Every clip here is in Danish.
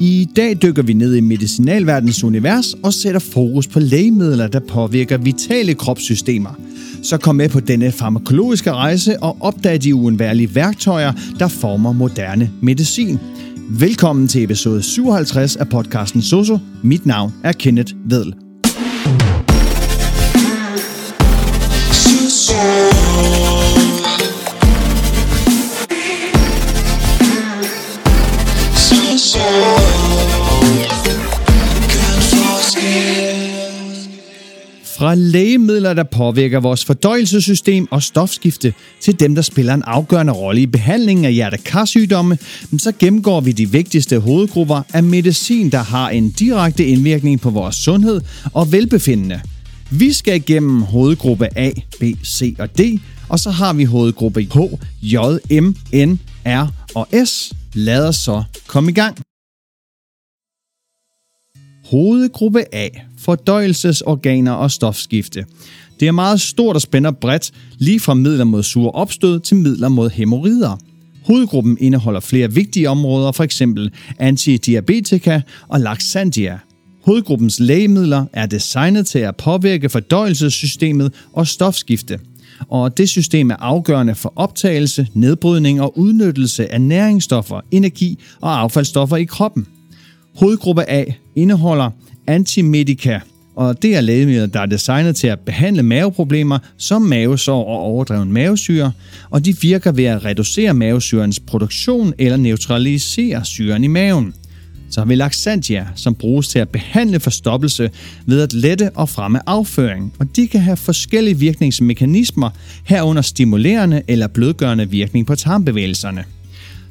I dag dykker vi ned i medicinalverdens univers og sætter fokus på lægemidler, der påvirker vitale kropssystemer. Så kom med på denne farmakologiske rejse og opdag de uundværlige værktøjer, der former moderne medicin. Velkommen til episode 57 af podcasten Soso. Mit navn er Kenneth Vedel. Fra lægemidler, der påvirker vores fordøjelsessystem og stofskifte, til dem, der spiller en afgørende rolle i behandlingen af hjertekarsygdomme, så gennemgår vi de vigtigste hovedgrupper af medicin, der har en direkte indvirkning på vores sundhed og velbefindende. Vi skal igennem hovedgruppe A, B, C og D, og så har vi hovedgruppe H, J, M, N, R og S. Lad os så komme i gang. Hovedgruppe A, fordøjelsesorganer og stofskifte. Det er meget stort og spænder bredt, lige fra midler mod sure opstød til midler mod hemorrider. Hovedgruppen indeholder flere vigtige områder, f.eks. antidiabetika og laxantia. Hovedgruppens lægemidler er designet til at påvirke fordøjelsessystemet og stofskifte. Og det system er afgørende for optagelse, nedbrydning og udnyttelse af næringsstoffer, energi og affaldsstoffer i kroppen. Hovedgruppe A indeholder antimedica, og det er lægemidler, der er designet til at behandle maveproblemer som mavesår og overdreven mavesyre, og de virker ved at reducere mavesyrens produktion eller neutralisere syren i maven. Så har vi Laxantia, som bruges til at behandle forstoppelse ved at lette og fremme afføring, og de kan have forskellige virkningsmekanismer, herunder stimulerende eller blødgørende virkning på tarmbevægelserne.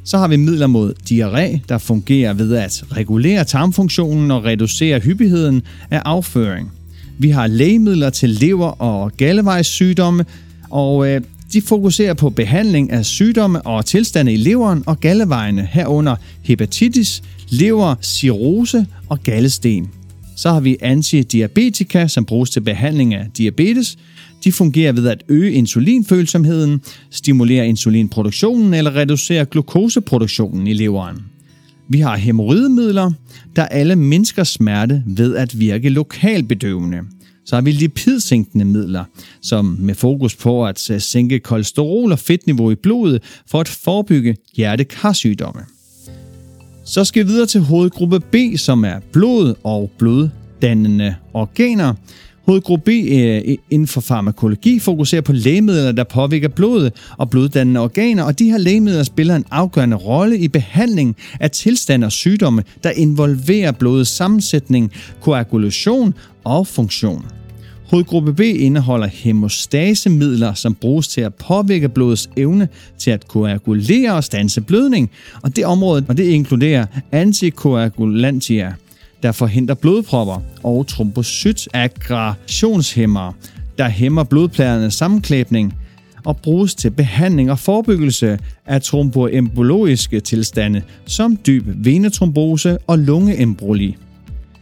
Så har vi midler mod diarré, der fungerer ved at regulere tarmfunktionen og reducere hyppigheden af afføring. Vi har lægemidler til lever- og gallevejssygdomme, og øh, de fokuserer på behandling af sygdomme og tilstande i leveren og gallevejene, herunder hepatitis, lever, cirrose og gallesten. Så har vi antidiabetika, som bruges til behandling af diabetes, de fungerer ved at øge insulinfølsomheden, stimulere insulinproduktionen eller reducere glukoseproduktionen i leveren. Vi har hemorridemidler, der alle mindsker smerte ved at virke lokalbedøvende. Så har vi lipidsænkende midler, som med fokus på at øh, sænke kolesterol og fedtniveau i blodet for at forebygge hjertekarsygdomme. Så skal vi videre til hovedgruppe B, som er blod og bloddannende organer. Hovedgruppe B øh, inden for farmakologi fokuserer på lægemidler, der påvirker blodet og bloddannende organer, og de her lægemidler spiller en afgørende rolle i behandling af tilstande og sygdomme, der involverer blodets sammensætning, koagulation og funktion. Hovedgruppe B indeholder hemostasemidler, som bruges til at påvirke blodets evne til at koagulere og stanse blødning, og det område og det inkluderer antikoagulantia – der forhindrer blodpropper, og trombocytaggrationshæmmer, der hæmmer blodpladernes sammenklæbning og bruges til behandling og forebyggelse af tromboembologiske tilstande som dyb venetrombose og lungeemboli.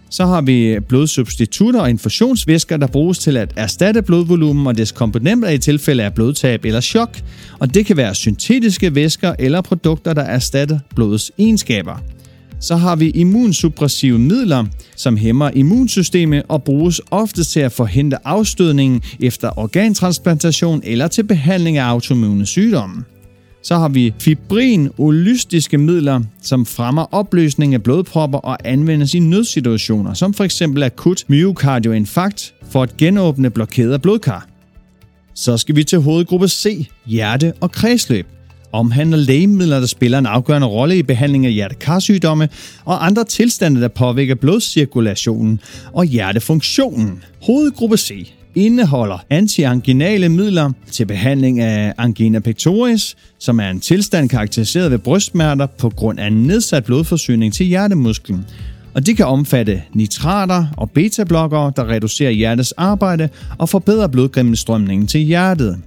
Så har vi blodsubstitutter og infusionsvæsker, der bruges til at erstatte blodvolumen og dets komponenter i tilfælde af blodtab eller chok, og det kan være syntetiske væsker eller produkter, der erstatter blodets egenskaber. Så har vi immunsuppressive midler, som hæmmer immunsystemet og bruges ofte til at forhindre afstødningen efter organtransplantation eller til behandling af autoimmune sygdomme. Så har vi fibrin-olystiske midler, som fremmer opløsning af blodpropper og anvendes i nødsituationer, som for eksempel akut myokardioinfarkt for at genåbne blokerede blodkar. Så skal vi til hovedgruppe C, hjerte og kredsløb omhandler lægemidler, der spiller en afgørende rolle i behandling af hjertekarsygdomme og andre tilstande, der påvirker blodcirkulationen og hjertefunktionen. Hovedgruppe C indeholder antianginale midler til behandling af angina pectoris, som er en tilstand karakteriseret ved brystsmerter på grund af nedsat blodforsyning til hjertemusklen. Og de kan omfatte nitrater og betablokkere, der reducerer hjertets arbejde og forbedrer blodgennemstrømningen til hjertet.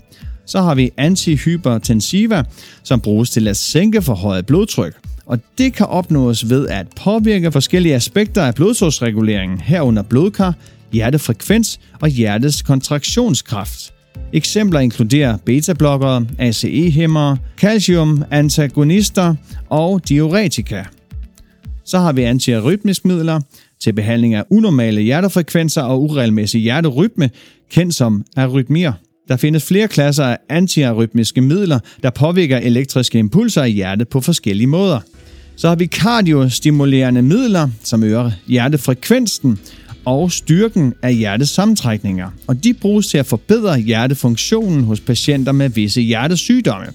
Så har vi antihypertensiva, som bruges til at sænke forhøjet blodtryk. Og det kan opnås ved at påvirke forskellige aspekter af blodtryksreguleringen, herunder blodkar, hjertefrekvens og hjertets kontraktionskraft. Eksempler inkluderer beta-blokkere, ACE-hæmmere, calcium-antagonister og diuretika. Så har vi antiarytmisk midler til behandling af unormale hjertefrekvenser og uregelmæssig hjerterytme, kendt som arytmier. Der findes flere klasser af antiarytmiske midler, der påvirker elektriske impulser i hjertet på forskellige måder. Så har vi kardiostimulerende midler, som øger hjertefrekvensen og styrken af hjertets sammentrækninger, og de bruges til at forbedre hjertefunktionen hos patienter med visse hjertesygdomme.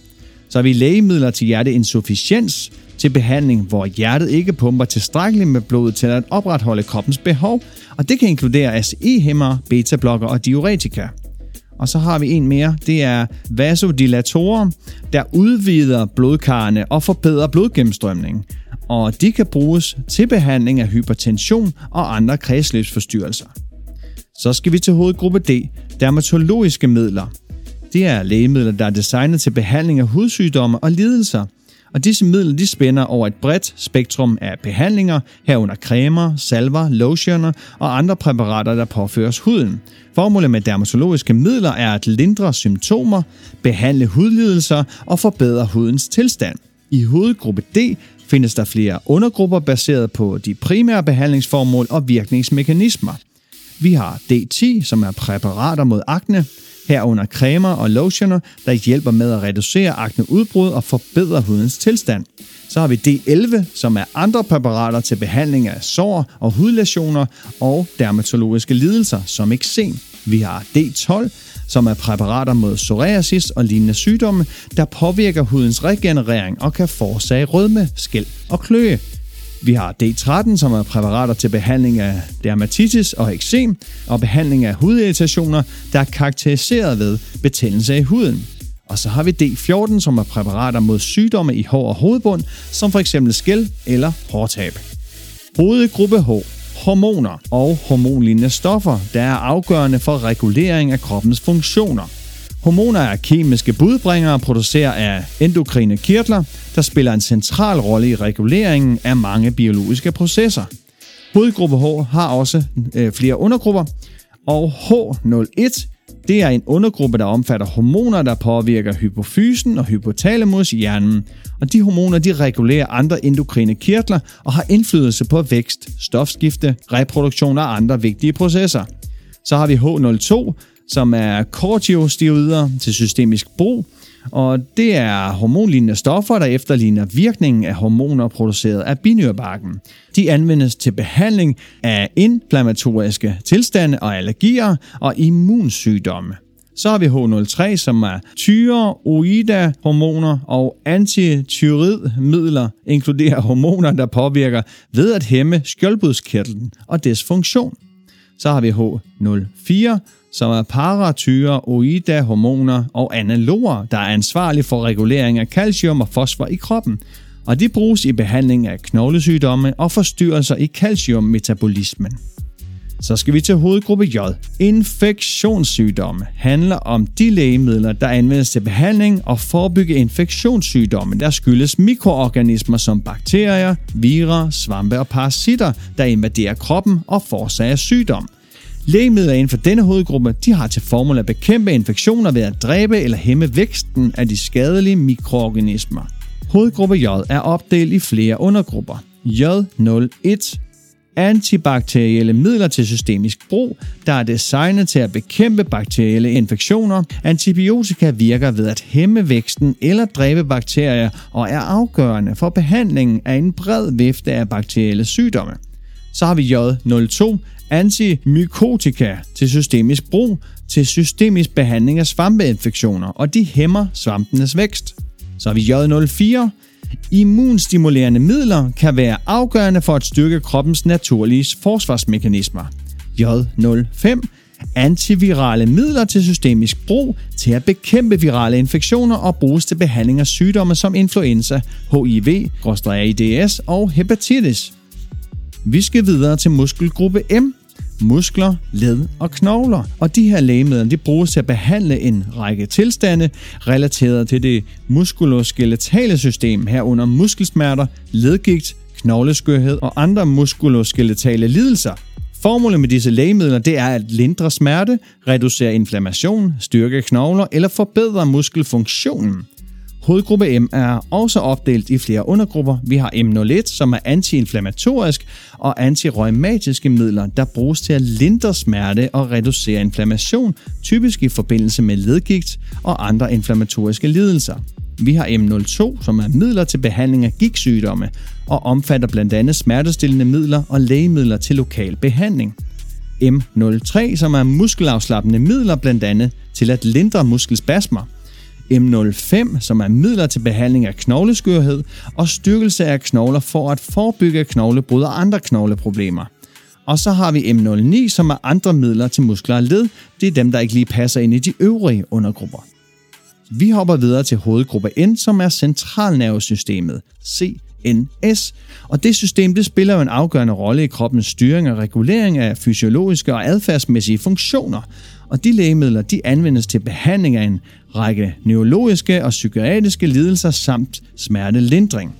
Så har vi lægemidler til hjerteinsufficiens, til behandling, hvor hjertet ikke pumper tilstrækkeligt med blod til at opretholde kroppens behov, og det kan inkludere ACE-hæmmer, beta-blokker og diuretika. Og så har vi en mere, det er vasodilatorer, der udvider blodkarrene og forbedrer blodgennemstrømning. Og de kan bruges til behandling af hypertension og andre kredsløbsforstyrrelser. Så skal vi til hovedgruppe D, dermatologiske midler. Det er lægemidler, der er designet til behandling af hudsygdomme og lidelser – og disse midler de spænder over et bredt spektrum af behandlinger, herunder cremer, salver, lotioner og andre præparater, der påføres huden. Formålet med dermatologiske midler er at lindre symptomer, behandle hudlidelser og forbedre hudens tilstand. I hovedgruppe D findes der flere undergrupper baseret på de primære behandlingsformål og virkningsmekanismer. Vi har D10, som er præparater mod akne, herunder cremer og lotioner, der hjælper med at reducere akneudbrud og forbedre hudens tilstand. Så har vi D11, som er andre præparater til behandling af sår og hudlæsioner og dermatologiske lidelser som eksem. Vi har D12, som er præparater mod psoriasis og lignende sygdomme, der påvirker hudens regenerering og kan forårsage rødme, skæld og kløe. Vi har D13, som er præparater til behandling af dermatitis og eksem, og behandling af hudirritationer, der er karakteriseret ved betændelse i huden. Og så har vi D14, som er præparater mod sygdomme i hår og hovedbund, som f.eks. skæl eller hårtab. Hovedgruppe H hormoner og hormonlignende stoffer, der er afgørende for regulering af kroppens funktioner. Hormoner er kemiske budbringere produceret af endokrine kirtler, der spiller en central rolle i reguleringen af mange biologiske processer. Hovedgruppe H har også øh, flere undergrupper, og H01 det er en undergruppe, der omfatter hormoner, der påvirker hypofysen og hypotalamus i hjernen. Og de hormoner de regulerer andre endokrine kirtler og har indflydelse på vækst, stofskifte, reproduktion og andre vigtige processer. Så har vi H02, som er kortiosteroider til systemisk brug, og det er hormonlignende stoffer, der efterligner virkningen af hormoner produceret af binyrbarken. De anvendes til behandling af inflammatoriske tilstande og allergier og immunsygdomme. Så har vi H03, som er tyreoida-hormoner og antityridmidler, inkluderer hormoner, der påvirker ved at hæmme skjoldbudskirtlen og dets funktion. Så har vi H04, som er paratyroida hormoner og analoger, der er ansvarlige for regulering af calcium og fosfor i kroppen, og de bruges i behandling af knoglesygdomme og forstyrrelser i calciummetabolismen. Så skal vi til hovedgruppe J. Infektionssygdomme handler om de lægemidler, der anvendes til behandling og forebygge infektionssygdomme, der skyldes mikroorganismer som bakterier, virer, svampe og parasitter, der invaderer kroppen og forårsager sygdom – Lægemidler inden for denne hovedgruppe de har til formål at bekæmpe infektioner ved at dræbe eller hæmme væksten af de skadelige mikroorganismer. Hovedgruppe J er opdelt i flere undergrupper. J01 antibakterielle midler til systemisk brug, der er designet til at bekæmpe bakterielle infektioner. Antibiotika virker ved at hæmme væksten eller dræbe bakterier og er afgørende for behandlingen af en bred vifte af bakterielle sygdomme. Så har vi J02, antimykotika til systemisk brug til systemisk behandling af svampeinfektioner, og de hæmmer svampenes vækst. Så har vi J04. Immunstimulerende midler kan være afgørende for at styrke kroppens naturlige forsvarsmekanismer. J05. Antivirale midler til systemisk brug til at bekæmpe virale infektioner og bruges til behandling af sygdomme som influenza, HIV, AIDS og hepatitis. Vi skal videre til muskelgruppe M, muskler, led og knogler. Og de her lægemidler de bruges til at behandle en række tilstande relateret til det muskuloskeletale system herunder muskelsmerter, ledgigt, knogleskørhed og andre muskuloskeletale lidelser. Formålet med disse lægemidler det er at lindre smerte, reducere inflammation, styrke knogler eller forbedre muskelfunktionen. Hovedgruppe M er også opdelt i flere undergrupper. Vi har M01, som er antiinflammatorisk og antirheumatiske midler, der bruges til at lindre smerte og reducere inflammation, typisk i forbindelse med ledgigt og andre inflammatoriske lidelser. Vi har M02, som er midler til behandling af gigtsygdomme og omfatter blandt andet smertestillende midler og lægemidler til lokal behandling. M03, som er muskelafslappende midler blandt andet til at lindre muskelspasmer. M05, som er midler til behandling af knogleskørhed og styrkelse af knogler for at forebygge knoglebrud og andre knogleproblemer. Og så har vi M09, som er andre midler til muskler og led. Det er dem, der ikke lige passer ind i de øvrige undergrupper. Vi hopper videre til hovedgruppe N, som er centralnervesystemet, CNS. Og det system det spiller jo en afgørende rolle i kroppens styring og regulering af fysiologiske og adfærdsmæssige funktioner. Og de lægemidler de anvendes til behandling af en række neurologiske og psykiatriske lidelser samt smertelindring.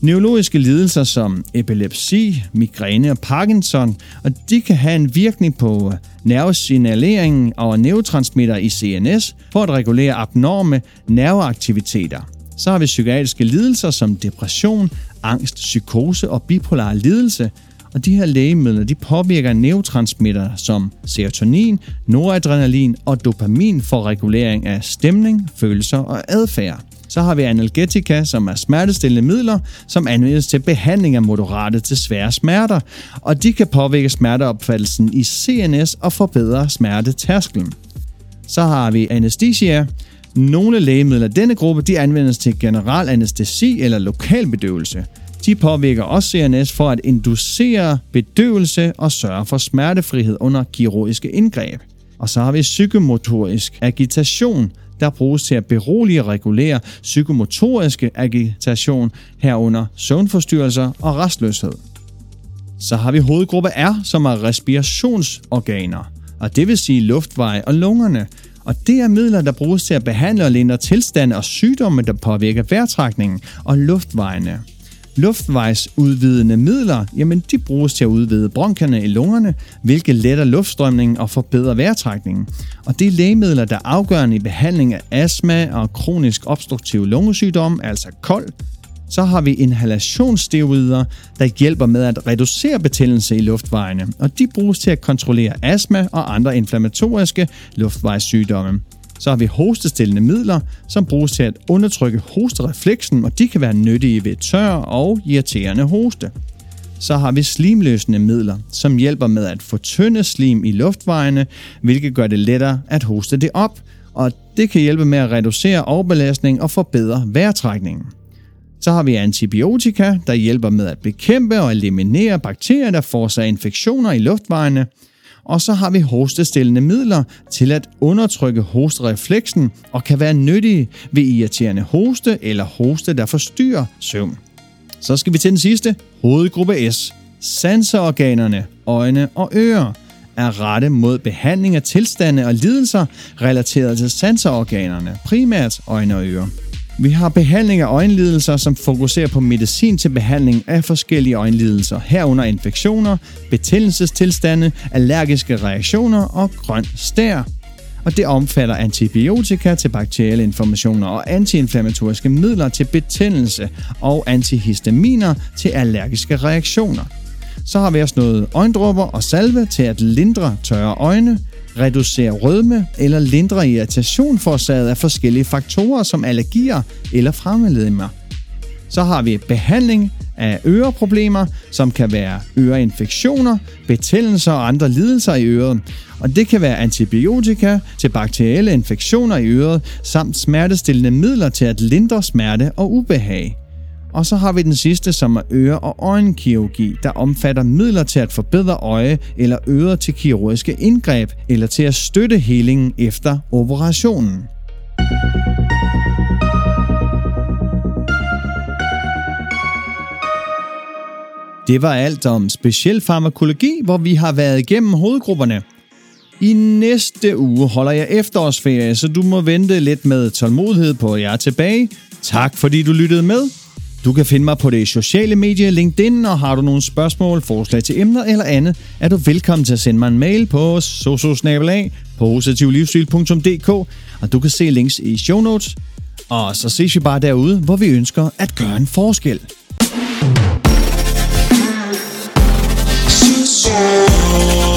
Neurologiske lidelser som epilepsi, migræne og Parkinson, og de kan have en virkning på nervesignaleringen og neurotransmitter i CNS for at regulere abnorme nerveaktiviteter. Så har vi psykiatriske lidelser som depression, angst, psykose og bipolar lidelse, og de her lægemidler de påvirker neurotransmitter som serotonin, noradrenalin og dopamin for regulering af stemning, følelser og adfærd. Så har vi analgetika, som er smertestillende midler, som anvendes til behandling af moderate til svære smerter, og de kan påvirke smerteopfattelsen i CNS og forbedre smertetærskelen. Så har vi anestesia, Nogle lægemidler i denne gruppe de anvendes til general anestesi eller lokalbedøvelse. De påvirker også CNS for at inducere bedøvelse og sørge for smertefrihed under kirurgiske indgreb. Og så har vi psykomotorisk agitation, der bruges til at berolige og regulere psykomotoriske agitation herunder søvnforstyrrelser og restløshed. Så har vi hovedgruppe R, som er respirationsorganer, og det vil sige luftveje og lungerne. Og det er midler, der bruges til at behandle og lindre tilstande og sygdomme, der påvirker vejrtrækningen og luftvejene. Luftvejsudvidende midler, jamen de bruges til at udvide bronkerne i lungerne, hvilket letter luftstrømningen og forbedrer vejrtrækningen. Og det er lægemidler, der er afgørende i behandling af astma og kronisk obstruktiv lungesygdom, altså kold. Så har vi inhalationssteroider, der hjælper med at reducere betændelse i luftvejene, og de bruges til at kontrollere astma og andre inflammatoriske luftvejssygdomme. Så har vi hostestillende midler, som bruges til at undertrykke hosterefleksen, og de kan være nyttige ved tør og irriterende hoste. Så har vi slimløsende midler, som hjælper med at fortynde slim i luftvejene, hvilket gør det lettere at hoste det op, og det kan hjælpe med at reducere overbelastning og forbedre vejrtrækningen. Så har vi antibiotika, der hjælper med at bekæmpe og eliminere bakterier, der forårsager infektioner i luftvejene. Og så har vi hostestillende midler til at undertrykke hosterefleksen og kan være nyttige ved irriterende hoste eller hoste, der forstyrrer søvn. Så skal vi til den sidste, hovedgruppe S. Sanseorganerne, øjne og ører er rette mod behandling af tilstande og lidelser relateret til sanseorganerne, primært øjne og ører. Vi har behandling af øjenlidelser, som fokuserer på medicin til behandling af forskellige øjenlidelser, herunder infektioner, betændelsestilstande, allergiske reaktioner og grøn stær. Og det omfatter antibiotika til bakterielle informationer og antiinflammatoriske midler til betændelse og antihistaminer til allergiske reaktioner. Så har vi også noget øjendråber og salve til at lindre tørre øjne, reducere rødme eller lindre irritation forårsaget af forskellige faktorer som allergier eller fremmedlemmer. Så har vi behandling af øreproblemer, som kan være øreinfektioner, betændelser og andre lidelser i øret. Og det kan være antibiotika til bakterielle infektioner i øret, samt smertestillende midler til at lindre smerte og ubehag. Og så har vi den sidste, som er øre- og øjenkirurgi, der omfatter midler til at forbedre øje eller ører til kirurgiske indgreb eller til at støtte helingen efter operationen. Det var alt om speciel farmakologi, hvor vi har været igennem hovedgrupperne. I næste uge holder jeg efterårsferie, så du må vente lidt med tålmodighed på, at jeg er tilbage. Tak fordi du lyttede med. Du kan finde mig på det sociale medie LinkedIn, og har du nogle spørgsmål, forslag til emner eller andet, er du velkommen til at sende mig en mail på sososnabelag positivlivsstil.dk, og du kan se links i show notes. Og så ses vi bare derude, hvor vi ønsker at gøre en forskel. So,